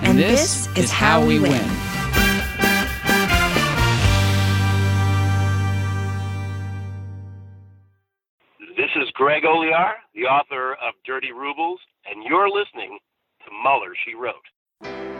And, and this, this, is how, how we win. win. This is Greg Olear, the author of Dirty Rubles, and you're listening to Mueller, She Wrote.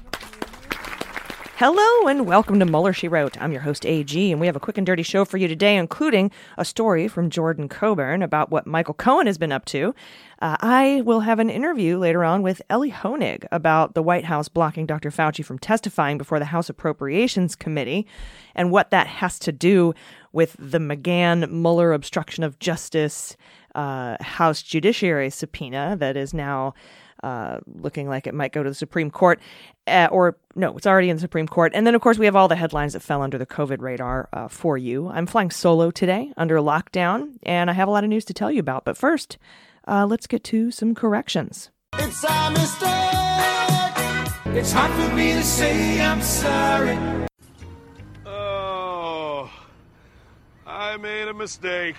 Hello and welcome to Mueller, She Wrote. I'm your host, AG, and we have a quick and dirty show for you today, including a story from Jordan Coburn about what Michael Cohen has been up to. Uh, I will have an interview later on with Elie Honig about the White House blocking Dr. Fauci from testifying before the House Appropriations Committee and what that has to do with the McGahn Mueller obstruction of justice uh, House Judiciary subpoena that is now uh, looking like it might go to the Supreme Court, uh, or no, it's already in the Supreme Court. And then, of course, we have all the headlines that fell under the COVID radar uh, for you. I'm flying solo today under lockdown, and I have a lot of news to tell you about. But first, uh, let's get to some corrections. It's a mistake. It's hard for me to say I'm sorry. Oh, I made a mistake.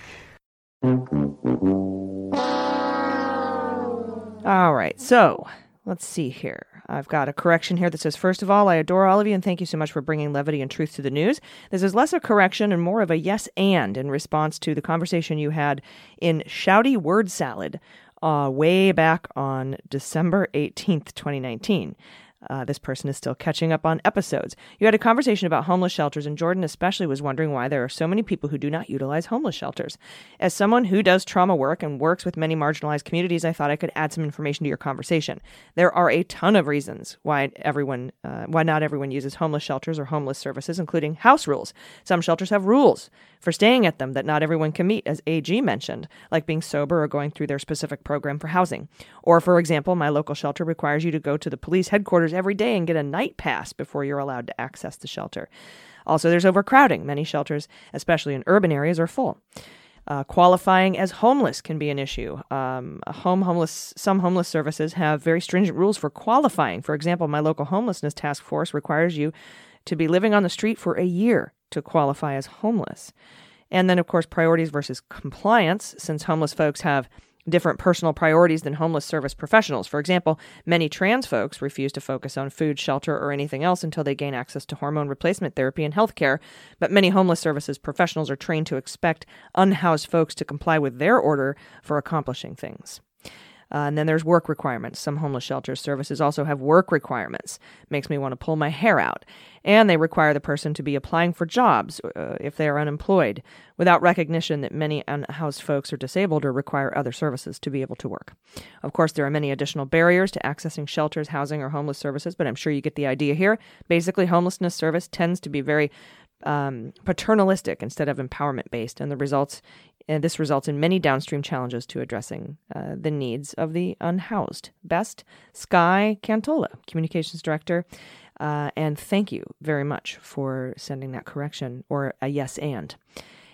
All right, so let's see here. I've got a correction here that says, First of all, I adore all of you and thank you so much for bringing levity and truth to the news. This is less a correction and more of a yes and in response to the conversation you had in Shouty Word Salad uh, way back on December 18th, 2019. Uh, this person is still catching up on episodes. You had a conversation about homeless shelters, and Jordan especially was wondering why there are so many people who do not utilize homeless shelters. As someone who does trauma work and works with many marginalized communities, I thought I could add some information to your conversation. There are a ton of reasons why everyone, uh, why not everyone uses homeless shelters or homeless services, including house rules. Some shelters have rules for staying at them that not everyone can meet, as AG mentioned, like being sober or going through their specific program for housing. Or, for example, my local shelter requires you to go to the police headquarters every day and get a night pass before you're allowed to access the shelter. Also, there's overcrowding. Many shelters, especially in urban areas, are full. Uh, qualifying as homeless can be an issue. Um, home homeless, some homeless services have very stringent rules for qualifying. For example, my local homelessness task force requires you to be living on the street for a year to qualify as homeless. And then, of course, priorities versus compliance, since homeless folks have different personal priorities than homeless service professionals. For example, many trans folks refuse to focus on food, shelter, or anything else until they gain access to hormone replacement therapy and health care. But many homeless services professionals are trained to expect unhoused folks to comply with their order for accomplishing things. Uh, and then there's work requirements. Some homeless shelter services also have work requirements. Makes me want to pull my hair out. And they require the person to be applying for jobs uh, if they are unemployed, without recognition that many unhoused folks are disabled or require other services to be able to work. Of course, there are many additional barriers to accessing shelters, housing, or homeless services, but I'm sure you get the idea here. Basically, homelessness service tends to be very um, paternalistic instead of empowerment based, and the results and this results in many downstream challenges to addressing uh, the needs of the unhoused. Best, Sky Cantola, Communications Director. Uh, and thank you very much for sending that correction or a yes and.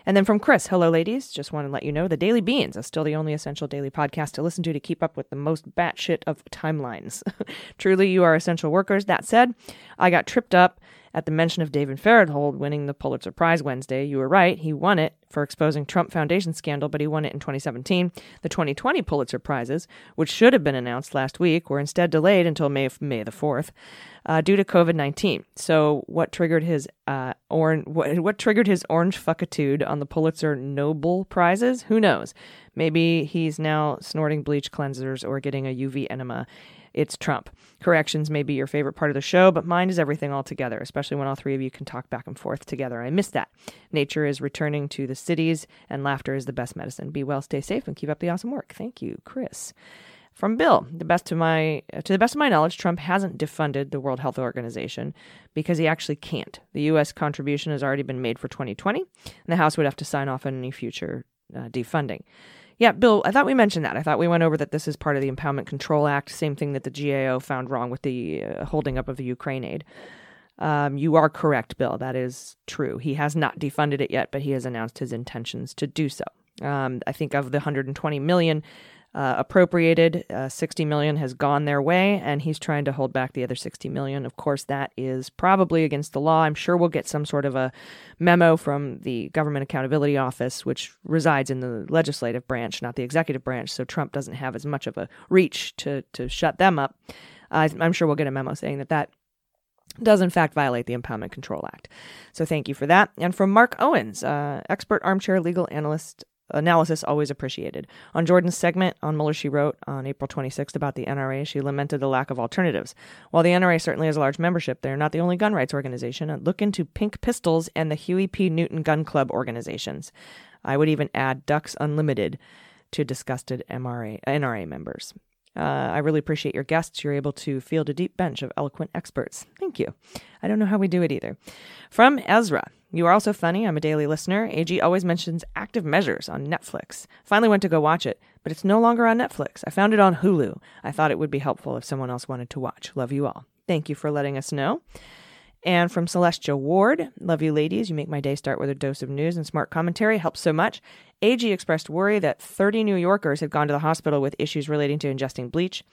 And then from Chris, hello, ladies. Just want to let you know the Daily Beans is still the only essential daily podcast to listen to to keep up with the most batshit of timelines. Truly, you are essential workers. That said, I got tripped up at the mention of David Fahrenthold winning the Pulitzer Prize Wednesday. You were right. He won it for exposing Trump Foundation scandal, but he won it in 2017. The 2020 Pulitzer Prizes, which should have been announced last week, were instead delayed until May, May the 4th uh, due to COVID 19. So, what triggered his uh, orange? What, what triggered his orange fuckitude on the Pulitzer Nobel prizes? Who knows? Maybe he's now snorting bleach cleansers or getting a UV enema. It's Trump. Corrections may be your favorite part of the show, but mine is everything altogether, especially when all three of you can talk back and forth together. I miss that. Nature is returning to the cities, and laughter is the best medicine. Be well, stay safe, and keep up the awesome work. Thank you, Chris. From Bill, the best to my to the best of my knowledge, Trump hasn't defunded the World Health Organization because he actually can't. The U.S. contribution has already been made for 2020, and the House would have to sign off on any future uh, defunding. Yeah, Bill, I thought we mentioned that. I thought we went over that this is part of the Impoundment Control Act, same thing that the GAO found wrong with the uh, holding up of the Ukraine aid. Um, you are correct, Bill. That is true. He has not defunded it yet, but he has announced his intentions to do so. Um, I think of the 120 million uh, appropriated. Uh, 60 million has gone their way, and he's trying to hold back the other 60 million. Of course, that is probably against the law. I'm sure we'll get some sort of a memo from the Government Accountability Office, which resides in the legislative branch, not the executive branch. So Trump doesn't have as much of a reach to to shut them up. Uh, I'm sure we'll get a memo saying that that does in fact violate the Impoundment Control Act. So thank you for that. And from Mark Owens, uh, expert armchair legal analyst analysis always appreciated. On Jordan's segment on Mueller, she wrote on April 26th about the NRA. She lamented the lack of alternatives. While the NRA certainly has a large membership, they're not the only gun rights organization. Look into Pink Pistols and the Huey P. Newton Gun Club organizations. I would even add Ducks Unlimited to disgusted MRA, NRA members. Uh, I really appreciate your guests. You're able to field a deep bench of eloquent experts. Thank you. I don't know how we do it either. From Ezra. You are also funny. I'm a daily listener. AG always mentions Active Measures on Netflix. Finally went to go watch it, but it's no longer on Netflix. I found it on Hulu. I thought it would be helpful if someone else wanted to watch. Love you all. Thank you for letting us know. And from Celestia Ward, love you ladies. You make my day start with a dose of news and smart commentary. Helps so much. AG expressed worry that 30 New Yorkers had gone to the hospital with issues relating to ingesting bleach.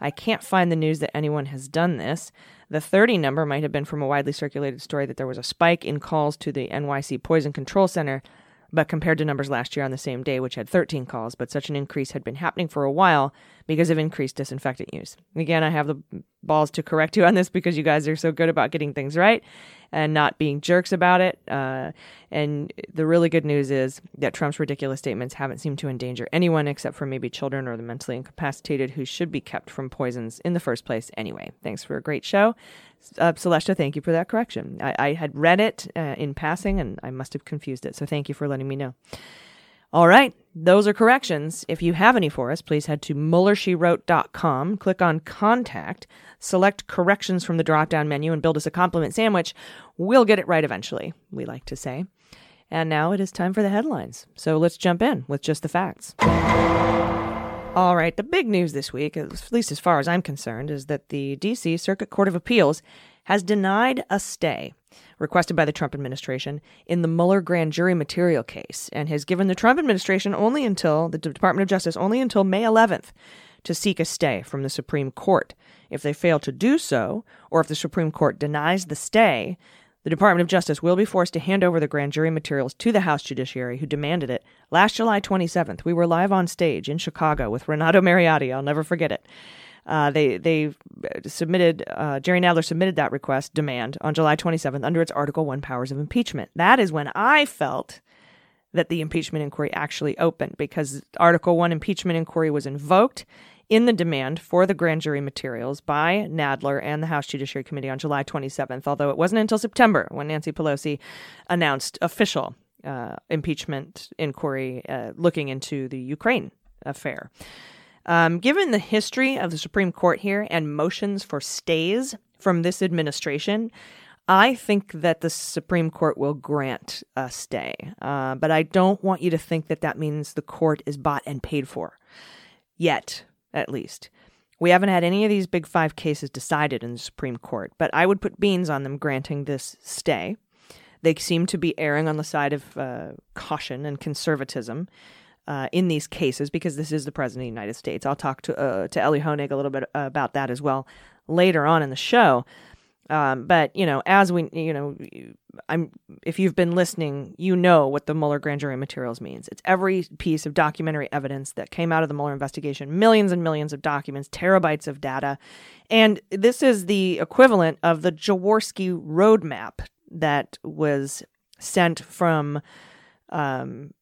I can't find the news that anyone has done this. The 30 number might have been from a widely circulated story that there was a spike in calls to the NYC Poison Control Center, but compared to numbers last year on the same day, which had 13 calls, but such an increase had been happening for a while because of increased disinfectant use. Again, I have the balls to correct you on this because you guys are so good about getting things right and not being jerks about it. Uh, and the really good news is that Trump's ridiculous statements haven't seemed to endanger anyone except for maybe children or the mentally incapacitated who should be kept from poisons in the first place anyway. Thanks for a great show. Uh, Celeste, thank you for that correction. I, I had read it uh, in passing and I must have confused it. So thank you for letting me know. All right, those are corrections. If you have any for us, please head to MuellerSheWrote.com, click on Contact, select corrections from the drop down menu, and build us a compliment sandwich. We'll get it right eventually, we like to say. And now it is time for the headlines. So let's jump in with just the facts. All right, the big news this week, at least as far as I'm concerned, is that the DC Circuit Court of Appeals has denied a stay requested by the Trump administration in the Mueller grand jury material case and has given the Trump administration only until the Department of Justice only until May 11th to seek a stay from the Supreme Court. If they fail to do so, or if the Supreme Court denies the stay, The Department of Justice will be forced to hand over the grand jury materials to the House Judiciary, who demanded it. Last July 27th, we were live on stage in Chicago with Renato Mariotti. I'll never forget it. Uh, they they submitted uh, Jerry Nadler submitted that request demand on July 27th under its Article One powers of impeachment. That is when I felt that the impeachment inquiry actually opened because Article One impeachment inquiry was invoked in the demand for the grand jury materials by Nadler and the House Judiciary Committee on July 27th, although it wasn't until September when Nancy Pelosi announced official uh, impeachment inquiry uh, looking into the Ukraine affair. Um, given the history of the Supreme Court here and motions for stays from this administration, I think that the Supreme Court will grant a stay. Uh, but I don't want you to think that that means the court is bought and paid for. Yet, at least. We haven't had any of these big five cases decided in the Supreme Court, but I would put beans on them granting this stay. They seem to be erring on the side of uh, caution and conservatism uh, in these cases because this is the President of the United States. I'll talk to, uh, to Elie Honig a little bit about that as well later on in the show. Um, but you know, as we, you know, I'm if you've been listening, you know what the Mueller grand jury materials means. It's every piece of documentary evidence that came out of the Mueller investigation, millions and millions of documents, terabytes of data, and this is the equivalent of the Jaworski roadmap that was sent from um,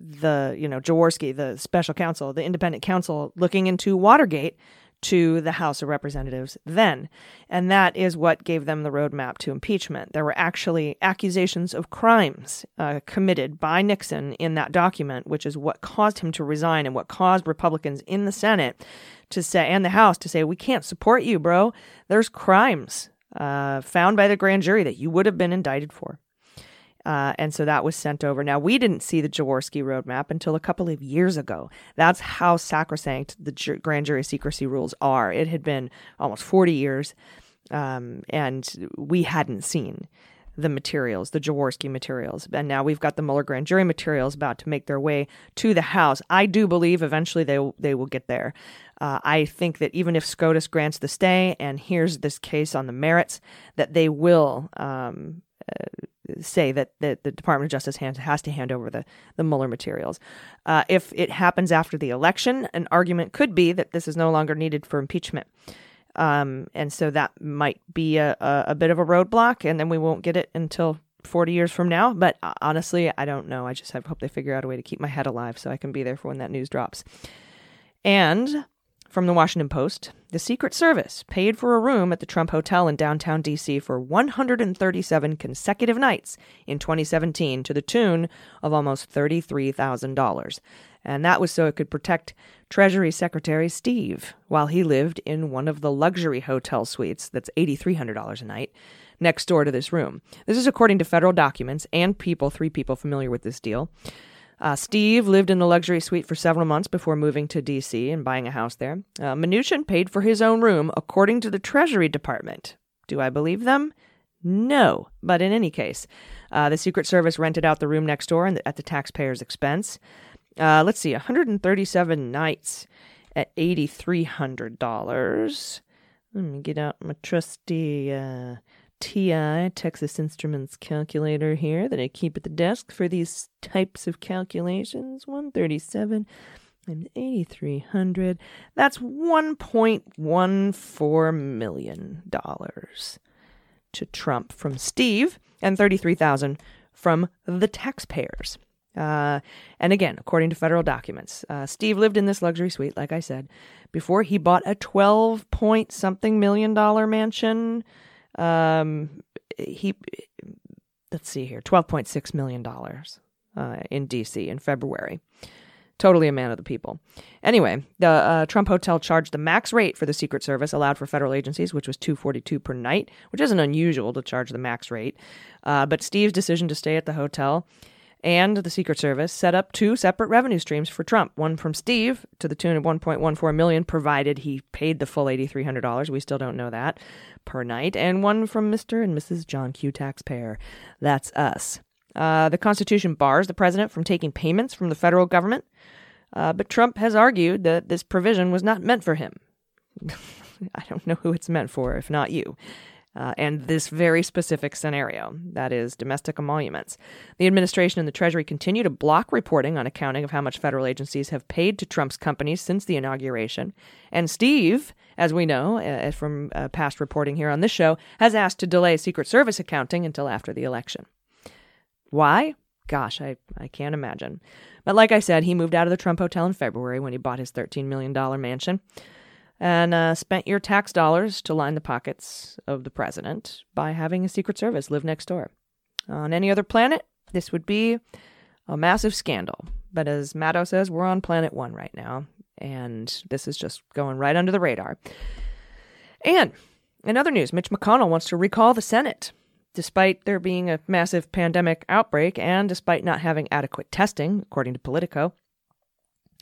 the you know Jaworski, the special counsel, the independent counsel looking into Watergate to the House of Representatives then. And that is what gave them the roadmap to impeachment. There were actually accusations of crimes uh, committed by Nixon in that document, which is what caused him to resign and what caused Republicans in the Senate to say, and the House to say, we can't support you, bro. There's crimes uh, found by the grand jury that you would have been indicted for. Uh, and so that was sent over. Now, we didn't see the Jaworski roadmap until a couple of years ago. That's how sacrosanct the grand jury secrecy rules are. It had been almost 40 years, um, and we hadn't seen the materials, the Jaworski materials. And now we've got the Mueller grand jury materials about to make their way to the House. I do believe eventually they, they will get there. Uh, I think that even if SCOTUS grants the stay and hears this case on the merits, that they will um, uh, say that, that the Department of Justice has to hand over the, the Mueller materials. Uh, if it happens after the election, an argument could be that this is no longer needed for impeachment. Um, and so that might be a, a, a, bit of a roadblock, and then we won't get it until 40 years from now. But uh, honestly, I don't know. I just hope they figure out a way to keep my head alive so I can be there for when that news drops. And from the Washington Post, the Secret Service paid for a room at the Trump Hotel in downtown D.C. for 137 consecutive nights in 2017 to the tune of almost $33,000. And that was so it could protect Treasury Secretary Steve while he lived in one of the luxury hotel suites that's $8,300 a night next door to this room. This is according to federal documents and people, three people familiar with this deal. Uh, Steve lived in a luxury suite for several months before moving to D.C. and buying a house there. Uh, Mnuchin paid for his own room, according to the Treasury Department. Do I believe them? No. But in any case, uh, the Secret Service rented out the room next door at the taxpayer's expense. Uh, let's see, 137 nights at $8,300. Let me get out my trusty uh, TI, Texas Instruments calculator here that I keep at the desk for these types of calculations. 137 and 8300. That's 1.14 million dollars to Trump from Steve and 33,000 from the taxpayers. Uh, and again, according to federal documents, uh, Steve lived in this luxury suite, like I said, before he bought a 12 point something million dollar mansion um, he let's see here, twelve point six million dollars uh, in D.C. in February. Totally a man of the people. Anyway, the uh, Trump Hotel charged the max rate for the Secret Service allowed for federal agencies, which was two forty two per night, which isn't unusual to charge the max rate. Uh, but Steve's decision to stay at the hotel and the Secret Service set up two separate revenue streams for Trump. One from Steve to the tune of 1.14 million, provided he paid the full $8,300. We still don't know that per night, and one from Mr. and Mrs. John Q. Taxpayer. That's us. Uh, the Constitution bars the president from taking payments from the federal government, uh, but Trump has argued that this provision was not meant for him. I don't know who it's meant for, if not you. Uh, and this very specific scenario that is, domestic emoluments. The administration and the Treasury continue to block reporting on accounting of how much federal agencies have paid to Trump's companies since the inauguration. And Steve, as we know uh, from uh, past reporting here on this show, has asked to delay Secret Service accounting until after the election. Why? Gosh, I, I can't imagine. But like I said, he moved out of the Trump Hotel in February when he bought his $13 million mansion and uh, spent your tax dollars to line the pockets of the president by having a Secret Service live next door. On any other planet, this would be a massive scandal. But as Maddow says, we're on planet one right now, and this is just going right under the radar. And in other news, Mitch McConnell wants to recall the Senate. Despite there being a massive pandemic outbreak and despite not having adequate testing, according to Politico.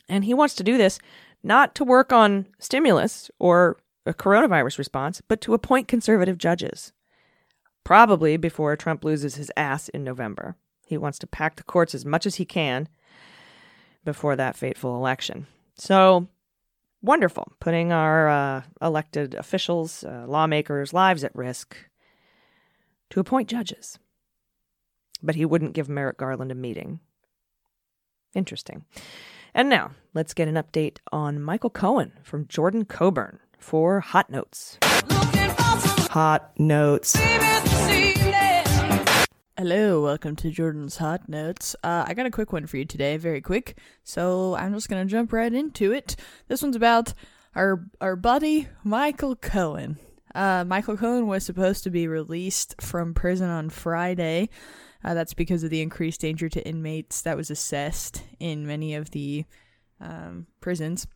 And he wants to do this not to work on stimulus or a coronavirus response, but to appoint conservative judges. Probably before Trump loses his ass in November. He wants to pack the courts as much as he can before that fateful election. So, wonderful, putting our uh, elected officials, uh, lawmakers' lives at risk to appoint judges. But he wouldn't give Merrick Garland a meeting. Interesting. And now, let's get an update on Michael Cohen from Jordan Coburn for Hot Notes. Hot Notes. Hello, welcome to Jordan's Hot Notes. Uh, I got a quick one for you today, very quick. So I'm just gonna jump right into it. This one's about our our buddy Michael Cohen. Uh, Michael Cohen was supposed to be released from prison on Friday. Uh, that's because of the increased danger to inmates that was assessed in many of the um, prisons.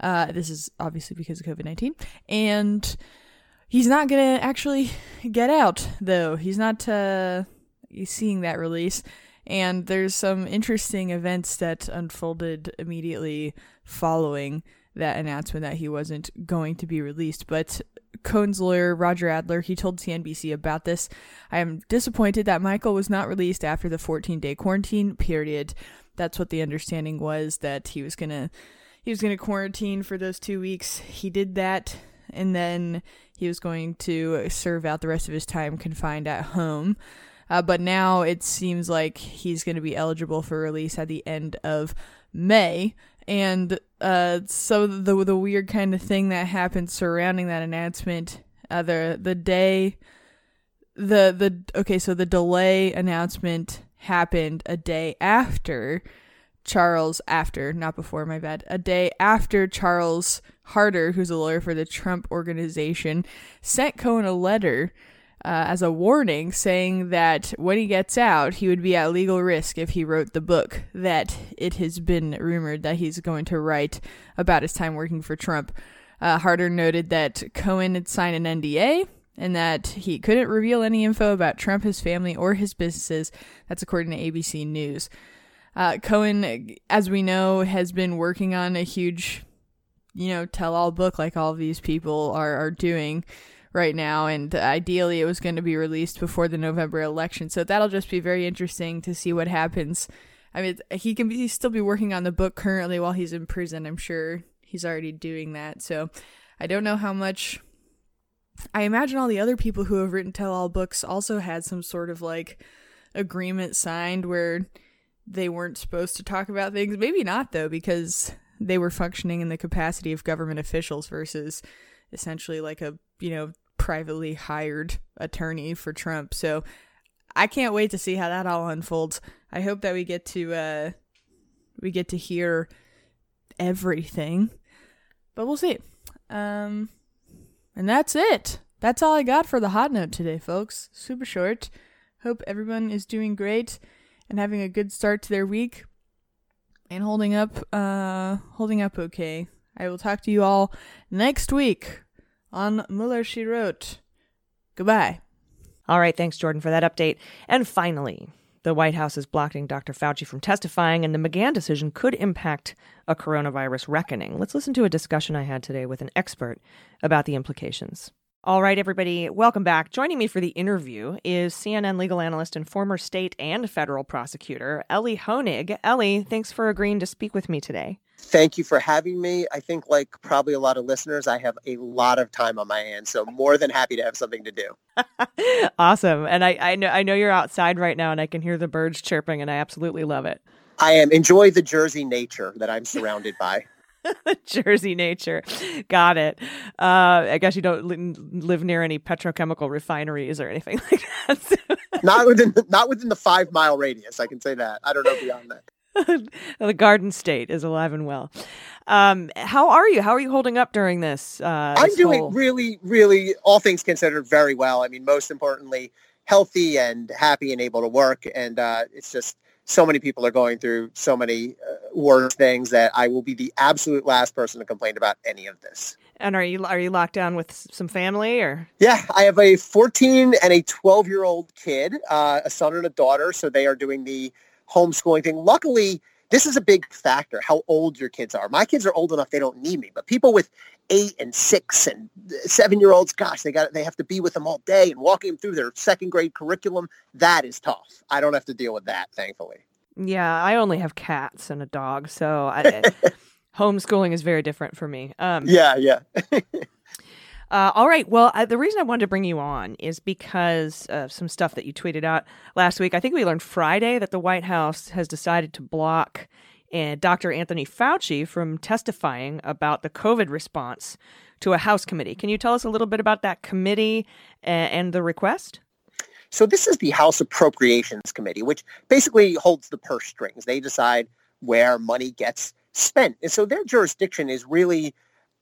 Uh, this is obviously because of COVID 19. And he's not going to actually get out, though. He's not uh, seeing that release. And there's some interesting events that unfolded immediately following that announcement that he wasn't going to be released. But Cohen's lawyer, Roger Adler, he told CNBC about this. I am disappointed that Michael was not released after the 14 day quarantine period. That's what the understanding was that he was gonna he was gonna quarantine for those two weeks. He did that, and then he was going to serve out the rest of his time confined at home. Uh, but now it seems like he's going to be eligible for release at the end of May and uh, so the the weird kind of thing that happened surrounding that announcement, uh, the the day, the the okay, so the delay announcement happened a day after Charles, after not before, my bad, a day after Charles Harder, who's a lawyer for the Trump organization, sent Cohen a letter uh, as a warning, saying that when he gets out, he would be at legal risk if he wrote the book that it has been rumored that he's going to write about his time working for Trump. Uh, Harder noted that Cohen had signed an NDA and that he couldn't reveal any info about Trump, his family, or his businesses. That's according to ABC News. Uh, Cohen, as we know, has been working on a huge, you know, tell all book like all these people are, are doing right now, and ideally it was going to be released before the November election. So that'll just be very interesting to see what happens. I mean, he can be still be working on the book currently while he's in prison. I'm sure he's already doing that. So I don't know how much. I imagine all the other people who have written tell-all books also had some sort of like agreement signed where they weren't supposed to talk about things. Maybe not though, because they were functioning in the capacity of government officials versus essentially like a you know privately hired attorney for Trump. So I can't wait to see how that all unfolds. I hope that we get to uh we get to hear everything. But we'll see. Um and that's it. That's all I got for the hot note today, folks. Super short. Hope everyone is doing great and having a good start to their week and holding up uh holding up okay. I will talk to you all next week on Mueller She Wrote. Goodbye. All right, thanks, Jordan, for that update. And finally, the White House is blocking Dr. Fauci from testifying, and the McGahn decision could impact a coronavirus reckoning. Let's listen to a discussion I had today with an expert about the implications. All right, everybody, welcome back. Joining me for the interview is CNN legal analyst and former state and federal prosecutor, Elie Honig. Elie, thanks for agreeing to speak with me today. Thank you for having me. I think, like probably a lot of listeners, I have a lot of time on my hands, so more than happy to have something to do. awesome, and I, I know I know you're outside right now, and I can hear the birds chirping, and I absolutely love it. I am enjoy the Jersey nature that I'm surrounded by. Jersey nature. Got it. Uh, I guess you don't li- live near any petrochemical refineries or anything like that. not within the, not within the five mile radius. I can say that. I don't know beyond that. the Garden State is alive and well. Um, how are you? How are you holding up during this? Uh, I'm this doing whole... really, really, all things considered, very well. I mean, most importantly, healthy and happy and able to work. And uh, it's just so many people are going through so many uh, worse things that I will be the absolute last person to complain about any of this. And are you are you locked down with some family or? Yeah, I have a 14 and a 12 year old kid, uh, a son and a daughter. So they are doing the homeschooling thing. Luckily, this is a big factor, how old your kids are. My kids are old enough they don't need me, but people with eight and six and seven year olds, gosh, they got they have to be with them all day and walking them through their second grade curriculum. That is tough. I don't have to deal with that, thankfully. Yeah, I only have cats and a dog, so I, homeschooling is very different for me. Um, yeah, yeah. uh, all right. Well, I, the reason I wanted to bring you on is because of some stuff that you tweeted out last week. I think we learned Friday that the White House has decided to block uh, Dr. Anthony Fauci from testifying about the COVID response to a House committee. Can you tell us a little bit about that committee and, and the request? So this is the House Appropriations Committee, which basically holds the purse strings. They decide where money gets spent. And so their jurisdiction is really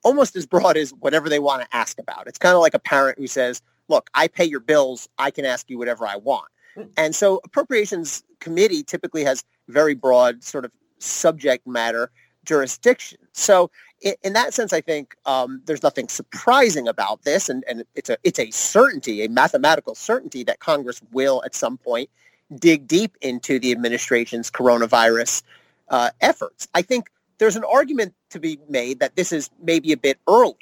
almost as broad as whatever they want to ask about. It's kind of like a parent who says, look, I pay your bills. I can ask you whatever I want. Hmm. And so Appropriations Committee typically has very broad sort of subject matter jurisdiction. So in, in that sense, I think um, there's nothing surprising about this, and, and it's a it's a certainty, a mathematical certainty that Congress will at some point dig deep into the administration's coronavirus uh, efforts. I think there's an argument to be made that this is maybe a bit early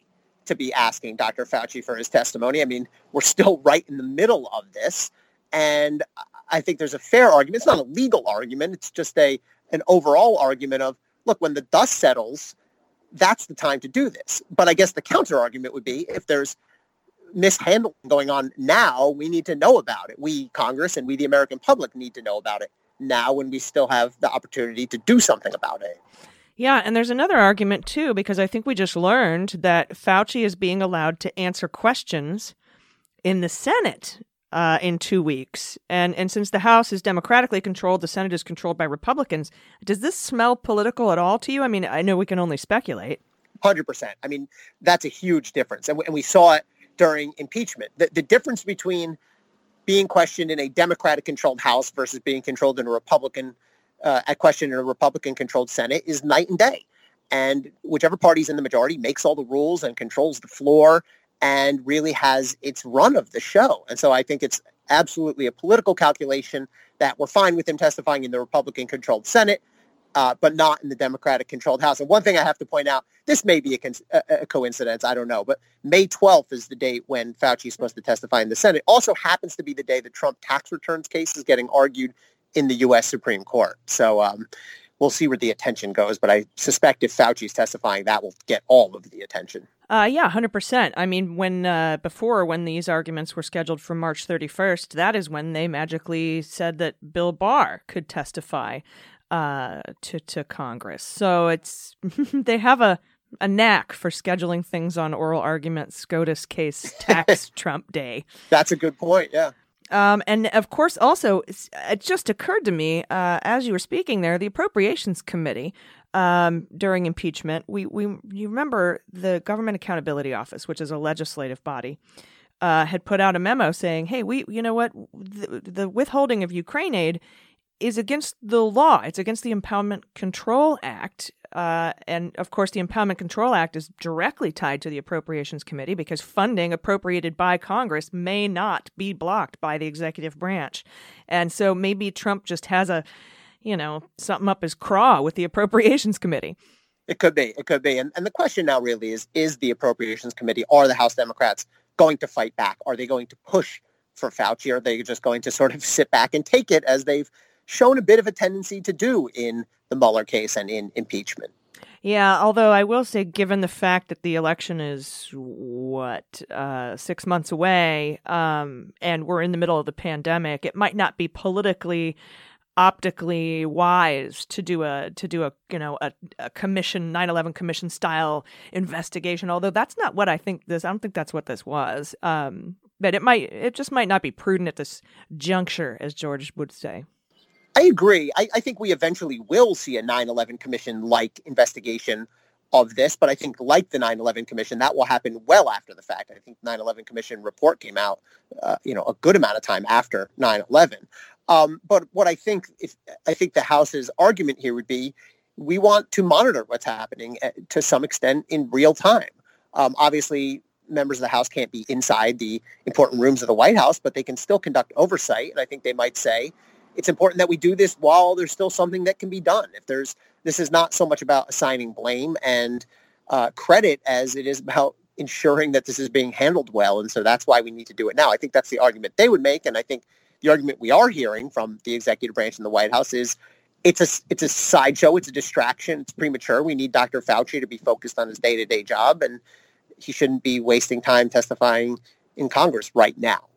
to be asking Dr. Fauci for his testimony. I mean, we're still right in the middle of this, and I think there's a fair argument. It's not a legal argument. It's just a an overall argument of look, when the dust settles, that's the time to do this. But I guess the counter argument would be if there's mishandling going on now, we need to know about it. We, Congress, and we, the American public, need to know about it now when we still have the opportunity to do something about it. Yeah, and there's another argument too, because I think we just learned that Fauci is being allowed to answer questions in the Senate uh, in two weeks. And and since the House is democratically controlled, the Senate is controlled by Republicans. Does this smell political at all to you? I mean, I know we can only speculate. Hundred percent. I mean, that's a huge difference, and we, and we saw it during impeachment. The, the difference between being questioned in a Democratic-controlled House versus being controlled in a Republican, uh, at question in a Republican-controlled Senate is night and day. And whichever party's in the majority makes all the rules and controls the floor and really has its run of the show. And so I think it's absolutely a political calculation that we're fine with him testifying in the Republican-controlled Senate, uh, but not in the Democratic-controlled House. And one thing I have to point out, this may be a, con- a, a, coincidence, I don't know, but May 12th is the date when Fauci is supposed to testify in the Senate. Also happens to be the day the Trump tax returns case is getting argued in the U.S. Supreme Court. So um, we'll see where the attention goes, but I suspect if Fauci's testifying, that will get all of the attention. Uh, yeah, hundred percent. I mean, when uh, before when these arguments were scheduled for March thirty first, that is when they magically said that Bill Barr could testify uh, to to Congress. So it's they have a a knack for scheduling things on oral arguments, SCOTUS case, tax Trump day. That's a good point. Yeah. Um, and of course, also, it just occurred to me uh, as you were speaking there, the Appropriations Committee um, during impeachment, we, we you remember the Government Accountability Office, which is a legislative body, uh, had put out a memo saying, "Hey, we you know what the, the withholding of Ukraine aid is against the law. It's against the Impoundment Control Act." Uh, and of course, the Impoundment Control Act is directly tied to the Appropriations Committee because funding appropriated by Congress may not be blocked by the executive branch. And so maybe Trump just has a you know, something up his craw with the Appropriations Committee. It could be. It could be. And, and the question now really is, is the Appropriations Committee, or the House Democrats going to fight back? Are they going to push for Fauci? Are they just going to sort of sit back and take it as they've shown a bit of a tendency to do in the Mueller case and in impeachment? Yeah, although I will say, given the fact that the election is what uh, six months away, um, and we're in the middle of the pandemic, it might not be politically optically wise to do a to do a you know a, a commission 9-11 commission style investigation although that's not what i think this i don't think that's what this was um, but it might it just might not be prudent at this juncture as george would say I agree. I, I, think we eventually will see a 9-11 commission like investigation of this, but I think like the 9-11 commission, that will happen well after the fact. I think 9-11 commission report came out, uh, you know, a good amount of time after 9-11. Um, but what I think, if, I think the House's argument here would be, we want to monitor what's happening uh, to some extent in real time. Um, obviously, members of the House can't be inside the important rooms of the White House, but they can still conduct oversight. And I think they might say, it's important that we do this while there's still something that can be done. If there's this is not so much about assigning blame and uh, credit as it is about ensuring that this is being handled well, and so that's why we need to do it now. I think that's the argument they would make, and I think the argument we are hearing from the executive branch in the White House is it's a it's a sideshow, it's a distraction, it's premature. We need Dr. Fauci to be focused on his day to day job, and he shouldn't be wasting time testifying in Congress right now.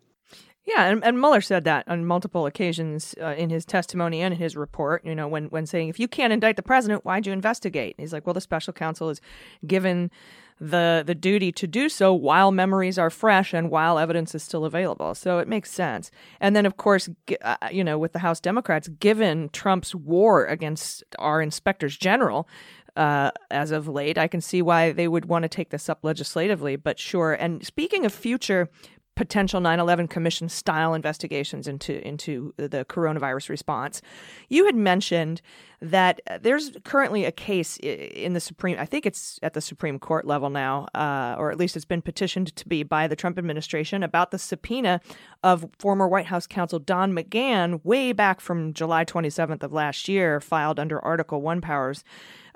Yeah, and, and Mueller said that on multiple occasions uh, in his testimony and in his report. You know, when when saying if you can't indict the president, why'd you investigate? He's like, well, the special counsel is given the the duty to do so while memories are fresh and while evidence is still available. So it makes sense. And then, of course, uh, you know, with the House Democrats, given Trump's war against our inspectors general, uh, as of late. I can see why they would want to take this up legislatively, but sure. And speaking of future potential 9/11 commission style investigations into into the coronavirus response. You had mentioned that there's currently a case in the Supreme I think it's at the Supreme Court level now uh, or at least it's been petitioned to be by the Trump administration about the subpoena of former White House counsel Don McGahn way back from July 27th of last year filed under Article 1 powers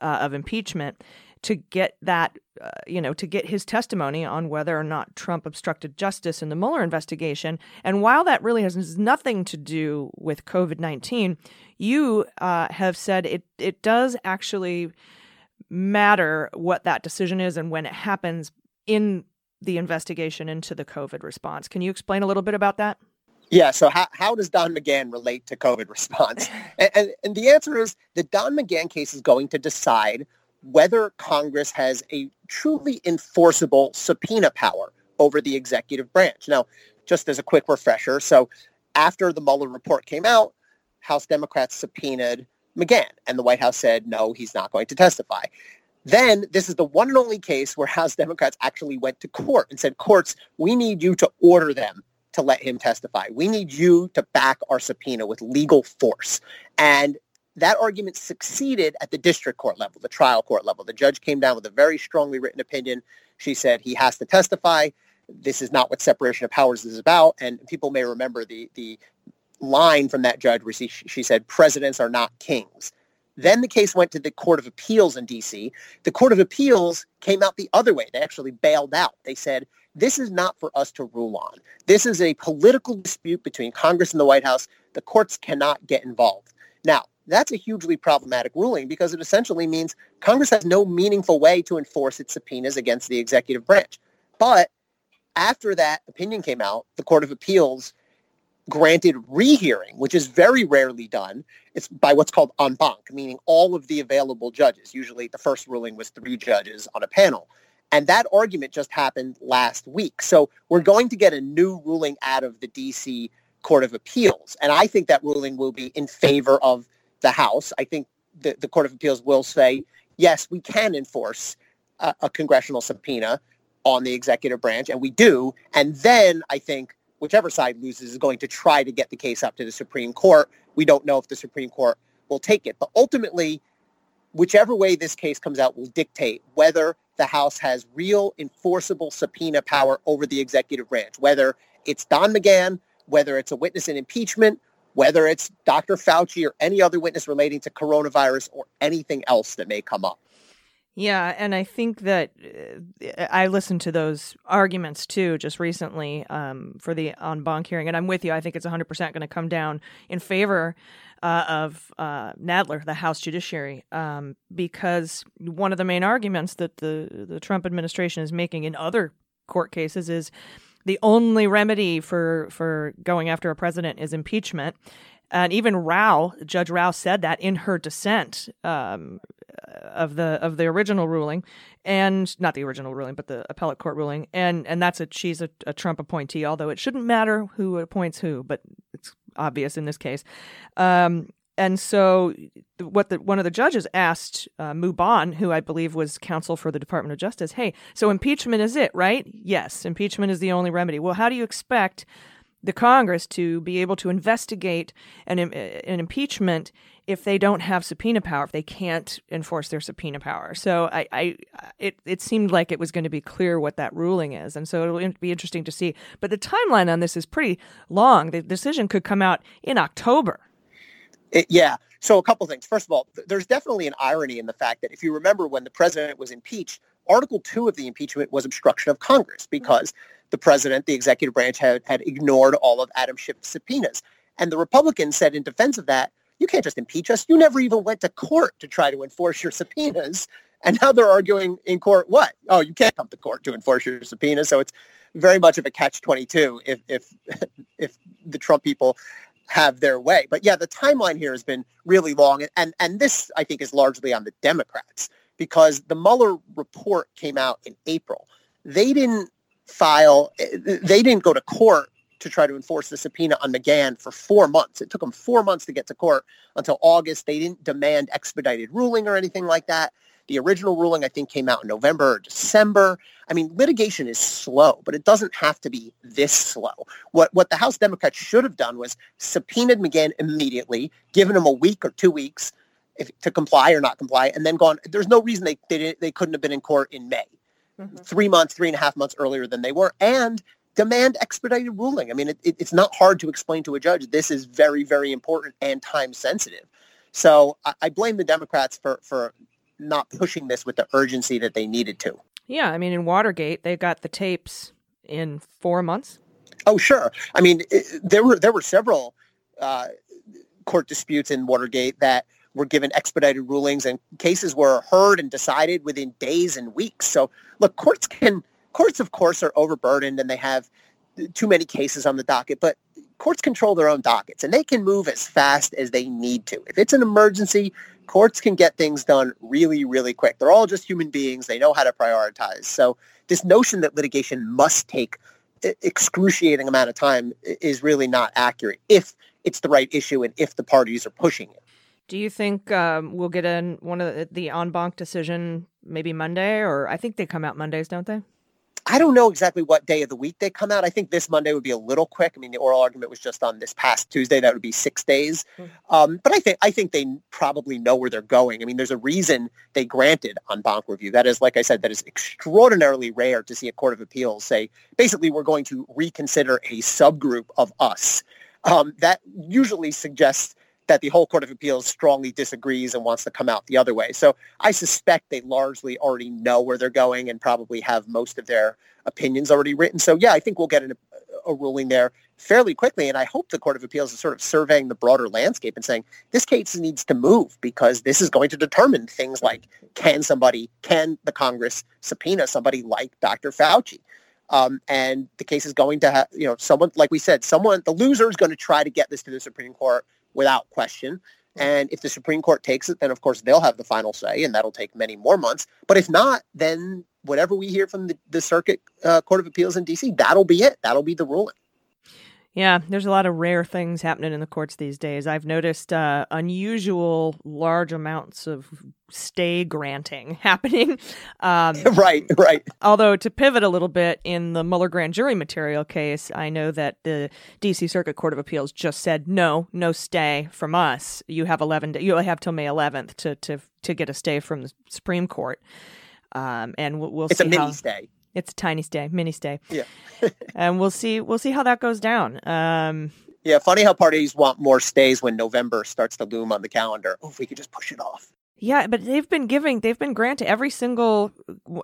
uh, of impeachment to get that, uh, you know, to get his testimony on whether or not Trump obstructed justice in the Mueller investigation. And while that really has nothing to do with COVID 19, you uh, have said it, it does actually matter what that decision is and when it happens in the investigation into the COVID response. Can you explain a little bit about that? Yeah, so how, how does Don McGahn relate to COVID response? and, and, and the answer is the Don McGahn case is going to decide whether Congress has a truly enforceable subpoena power over the executive branch. Now, just as a quick refresher, so after the Mueller report came out, House Democrats subpoenaed McGahn, and the White House said, no, he's not going to testify. Then this is the one and only case where House Democrats actually went to court and said, courts, we need you to order them to let him testify. We need you to back our subpoena with legal force. And that argument succeeded at the district court level, the trial court level. The judge came down with a very strongly written opinion. She said he has to testify. This is not what separation of powers is about. And people may remember the, the line from that judge where she, she said, presidents are not kings. Then the case went to the Court of Appeals in D.C. The Court of Appeals came out the other way. They actually bailed out. They said, this is not for us to rule on. This is a political dispute between Congress and the White House. The courts cannot get involved. Now, that's a hugely problematic ruling because it essentially means Congress has no meaningful way to enforce its subpoenas against the executive branch. But after that opinion came out, the Court of Appeals granted rehearing, which is very rarely done. It's by what's called en banc, meaning all of the available judges. Usually the first ruling was three judges on a panel. And that argument just happened last week. So we're going to get a new ruling out of the DC Court of Appeals. And I think that ruling will be in favor of the House. I think the, the Court of Appeals will say, yes, we can enforce a, a congressional subpoena on the executive branch, and we do. And then I think whichever side loses is going to try to get the case up to the Supreme Court. We don't know if the Supreme Court will take it. But ultimately, whichever way this case comes out will dictate whether the House has real enforceable subpoena power over the executive branch, whether it's Don McGahn, whether it's a witness in impeachment, whether it's Dr. Fauci or any other witness relating to coronavirus or anything else that may come up. Yeah, and I think that uh, I listened to those arguments too just recently um, for the en banc hearing, and I'm with you. I think it's 100% going to come down in favor uh, of uh, Nadler, the House Judiciary, um, because one of the main arguments that the the Trump administration is making in other court cases is the only remedy for for going after a president is impeachment. And even Rao, Judge Rao, said that in her dissent um, of the of the original ruling, and not the original ruling, but the appellate court ruling, and and that's a she's a, a Trump appointee, although it shouldn't matter who appoints who, but it's obvious in this case. Um, and so, what the one of the judges asked uh, Mooppan, who I believe was counsel for the Department of Justice, "Hey, so impeachment is it, right? Yes, impeachment is the only remedy. Well, how do you expect the Congress to be able to investigate an, an impeachment if they don't have subpoena power, if they can't enforce their subpoena power. So I, I it, it seemed like it was going to be clear what that ruling is. And so it'll be interesting to see. But the timeline on this is pretty long. The decision could come out in October. It, yeah. So a couple things. First of all, there's definitely an irony in the fact that if you remember when the president was impeached, Article 2 of the impeachment was obstruction of Congress because the president, the executive branch, had, had ignored all of Adam Schiff's subpoenas. And the Republicans said in defense of that, you can't just impeach us. You never even went to court to try to enforce your subpoenas. And now they're arguing in court, what? Oh, you can't come to court to enforce your subpoena. So it's very much of a catch-22 if, if, if the Trump people have their way. But yeah, the timeline here has been really long. And, and this, I think, is largely on the Democrats because the Mueller report came out in April. They didn't file, they didn't go to court to try to enforce the subpoena on McGahn for four months. It took them four months to get to court until August. They didn't demand expedited ruling or anything like that. The original ruling, I think, came out in November or December. I mean, litigation is slow, but it doesn't have to be this slow. What, what the House Democrats should have done was subpoenaed McGahn immediately, given him a week or two weeks if, to comply or not comply, and then gone. There's no reason they, they, they couldn't have been in court in May mm-hmm. three months, three and a half months earlier than they were, and demand expedited ruling. I mean, it, it, it's not hard to explain to a judge this is very, very important and time sensitive. So I, I blame the Democrats for, for not pushing this with the urgency that they needed to. Yeah, I mean, in Watergate, they got the tapes in four months. Oh, sure. I mean, it, there were there were several uh, court disputes in Watergate that were given expedited rulings and cases were heard and decided within days and weeks. So look, courts can courts of course are overburdened and they have too many cases on the docket, but courts control their own dockets and they can move as fast as they need to. If it's an emergency, courts can get things done really, really quick. They're all just human beings. They know how to prioritize. So this notion that litigation must take excruciating amount of time is really not accurate if it's the right issue and if the parties are pushing it. Do you think um, we'll get in one of the, the en banc decision maybe Monday, or I think they come out Mondays, don't they? I don't know exactly what day of the week they come out. I think this Monday would be a little quick. I mean, the oral argument was just on this past Tuesday. That would be six days. Mm-hmm. Um, but I think I think they probably know where they're going. I mean, there's a reason they granted en banc review. That is, like I said, that is extraordinarily rare to see a court of appeals say, basically, we're going to reconsider a subgroup of us. Um, that usually suggests that the whole Court of Appeals strongly disagrees and wants to come out the other way. So I suspect they largely already know where they're going and probably have most of their opinions already written. So yeah, I think we'll get an, a ruling there fairly quickly. And I hope the Court of Appeals is sort of surveying the broader landscape and saying this case needs to move because this is going to determine things like can somebody, can the Congress subpoena somebody like Dr. Fauci? Um, and the case is going to have, you know, someone, like we said, someone, the loser is going to try to get this to the Supreme Court without question. And if the Supreme Court takes it, then of course they'll have the final say, and that'll take many more months. But if not, then whatever we hear from the, the Circuit uh, Court of Appeals in D.C., that'll be it. That'll be the ruling. Yeah, there's a lot of rare things happening in the courts these days. I've noticed uh, unusual large amounts of stay granting happening. Um, right, right. Although, to pivot a little bit in the Mueller grand jury material case, I know that the D.C. Circuit Court of Appeals just said no, no stay from us. You have 11. You have till May 11th to to to get a stay from the Supreme Court. Um, and we'll, we'll it's see a mini how, stay. It's a tiny stay, mini stay. Yeah. and we'll see we'll see how that goes down. Um, yeah, funny how parties want more stays when November starts to loom on the calendar. Oh, if we could just push it off. Yeah, but they've been giving, they've been granted every single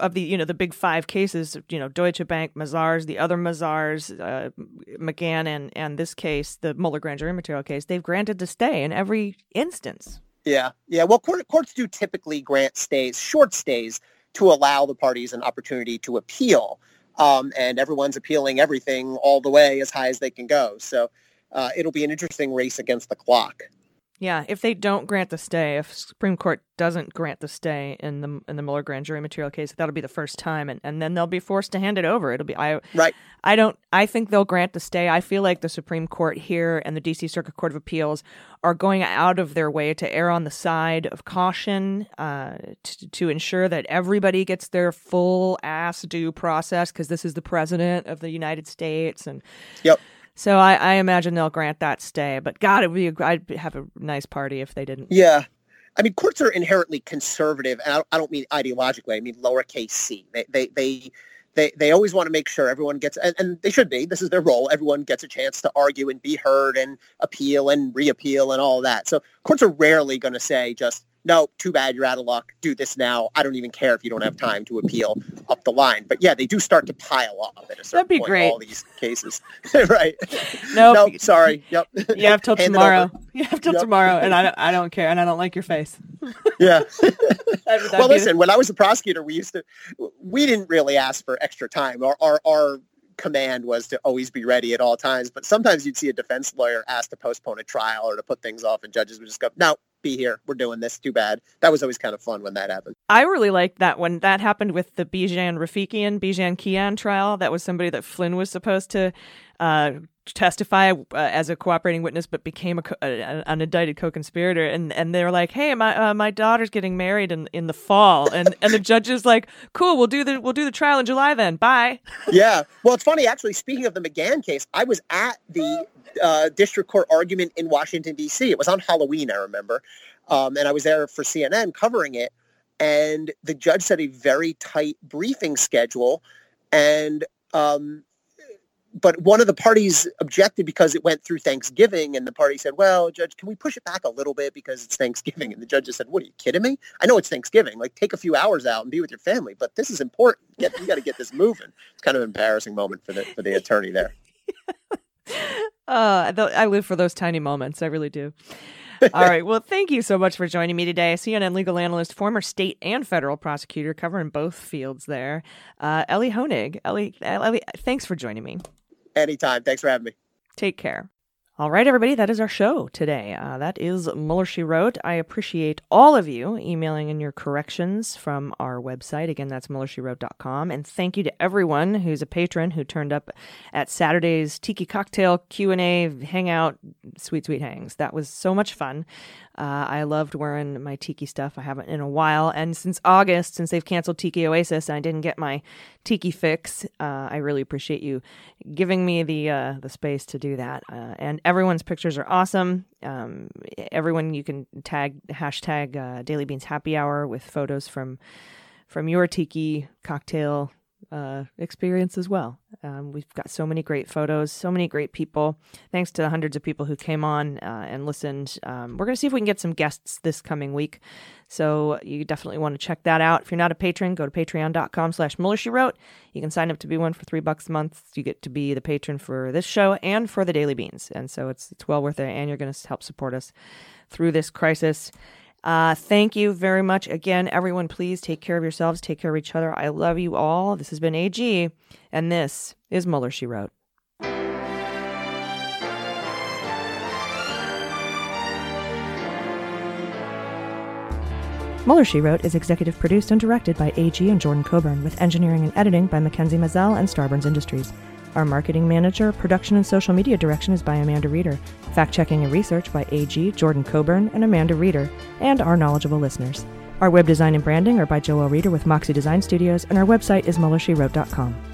of the, you know, the big five cases, you know, Deutsche Bank, Mazars, the other Mazars, uh, McGahn, and, and this case, the Mueller grand jury material case, they've granted to stay in every instance. Yeah, yeah. Well, court, courts do typically grant stays, short stays, to allow the parties an opportunity to appeal. Um, and everyone's appealing everything all the way as high as they can go. So uh, it'll be an interesting race against the clock. Yeah, if they don't grant the stay, if Supreme Court doesn't grant the stay in the in the Mueller grand jury material case, that'll be the first time, and, and then they'll be forced to hand it over. It'll be I right. I don't. I think they'll grant the stay. I feel like the Supreme Court here and the D.C. Circuit Court of Appeals are going out of their way to err on the side of caution uh, to, to ensure that everybody gets their full ass due process because this is the president of the United States and. Yep. So I, I imagine they'll grant that stay. But God, it would be a, I'd have a nice party if they didn't. Yeah. I mean, courts are inherently conservative, and I don't, mean ideologically. I mean lowercase c. They they they they, they always want to make sure everyone gets, and, and they should be. This is their role. Everyone gets a chance to argue and be heard and appeal and reappeal and all that. So courts are rarely going to say just no, too bad, you're out of luck. Do this now. I don't even care if you don't have time to appeal up the line. But yeah, they do start to pile up at a certain That'd be point. great. All these cases, right? Nope. no, sorry. Yep. You have till tomorrow. You have till Yep. tomorrow, and I don't, I don't care, and I don't like your face. Yeah. Well, listen. When I was a prosecutor, we used to, we didn't really ask for extra time. Our our, our command was to always be ready at all times. But sometimes you'd see a defense lawyer ask to postpone a trial or to put things off, and judges would just go, "No, be here. We're doing this. Too bad." That was always kind of fun when that happened. I really liked that when that happened with the Bijan Rafiekian, Bijan Kian trial. That was somebody that Flynn was supposed to uh, testify uh, as a cooperating witness, but became a, co- an indicted co-conspirator. And and they were like, "Hey, my uh, my daughter's getting married in, in the fall," and and the judge is like, "Cool, we'll do the we'll do the trial in July then. Bye." yeah. Well, it's funny actually. Speaking of the McGahn case, I was at the uh, district court argument in Washington D.C. It was on Halloween, I remember, um, and I was there for CNN covering it. And the judge set a very tight briefing schedule, and um, but one of the parties objected because it went through Thanksgiving, and the party said, "Well, judge, can we push it back a little bit because it's Thanksgiving?" And the judge just said, "What are you kidding me? I know it's Thanksgiving. Like, take a few hours out and be with your family, but this is important. Get, you got to get this moving." It's kind of an embarrassing moment for the for the attorney there. Uh, I live for those tiny moments. I really do. All right. Well, thank you so much for joining me today. CNN legal analyst, former state and federal prosecutor, covering both fields there. Uh, Elie Honig. Elie, Elie, thanks for joining me. Anytime. Thanks for having me. Take care. All right, everybody, that is our show today. Uh, that is Mueller, She Wrote. I appreciate all of you emailing in your corrections from our website. Again, that's MuellerSheWrote.com. And thank you to everyone who's a patron who turned up at Saturday's Tiki Cocktail Q&A Hangout Sweet Sweet Hangs. That was so much fun. Uh, I loved wearing my Tiki stuff. I haven't in a while. And since August, since they've canceled Tiki Oasis, and I didn't get my Tiki fix, uh, I really appreciate you giving me the uh, the space to do that. Uh, and everyone's pictures are awesome. Um, everyone, you can tag hashtag uh, Daily Beans Happy Hour with photos from from your Tiki cocktail uh, experience as well. Um, we've got so many great photos, so many great people. Thanks to the hundreds of people who came on uh, and listened. Um, we're going to see if we can get some guests this coming week. So you definitely want to check that out. If you're not a patron, go to patreon.com slash Mueller, She Wrote. You can sign up to be one for three bucks a month. You get to be the patron for this show and for the Daily Beans. And so it's, it's well worth it. And you're going to help support us through this crisis. Uh, thank you very much. Again, everyone, please take care of yourselves, take care of each other. I love you all. This has been AG, and this is Mueller, She Wrote. Mueller, She Wrote is executive produced and directed by AG and Jordan Coburn, with engineering and editing by Mackenzie Mazzell and Starburns Industries. Our marketing manager, production, and social media direction is by Amanda Reeder. Fact checking and research by AG, Jordan Coburn, and Amanda Reeder, and our knowledgeable listeners. Our web design and branding are by Joel Reeder with Moxie Design Studios, and our website is MuellerSheWrote.com.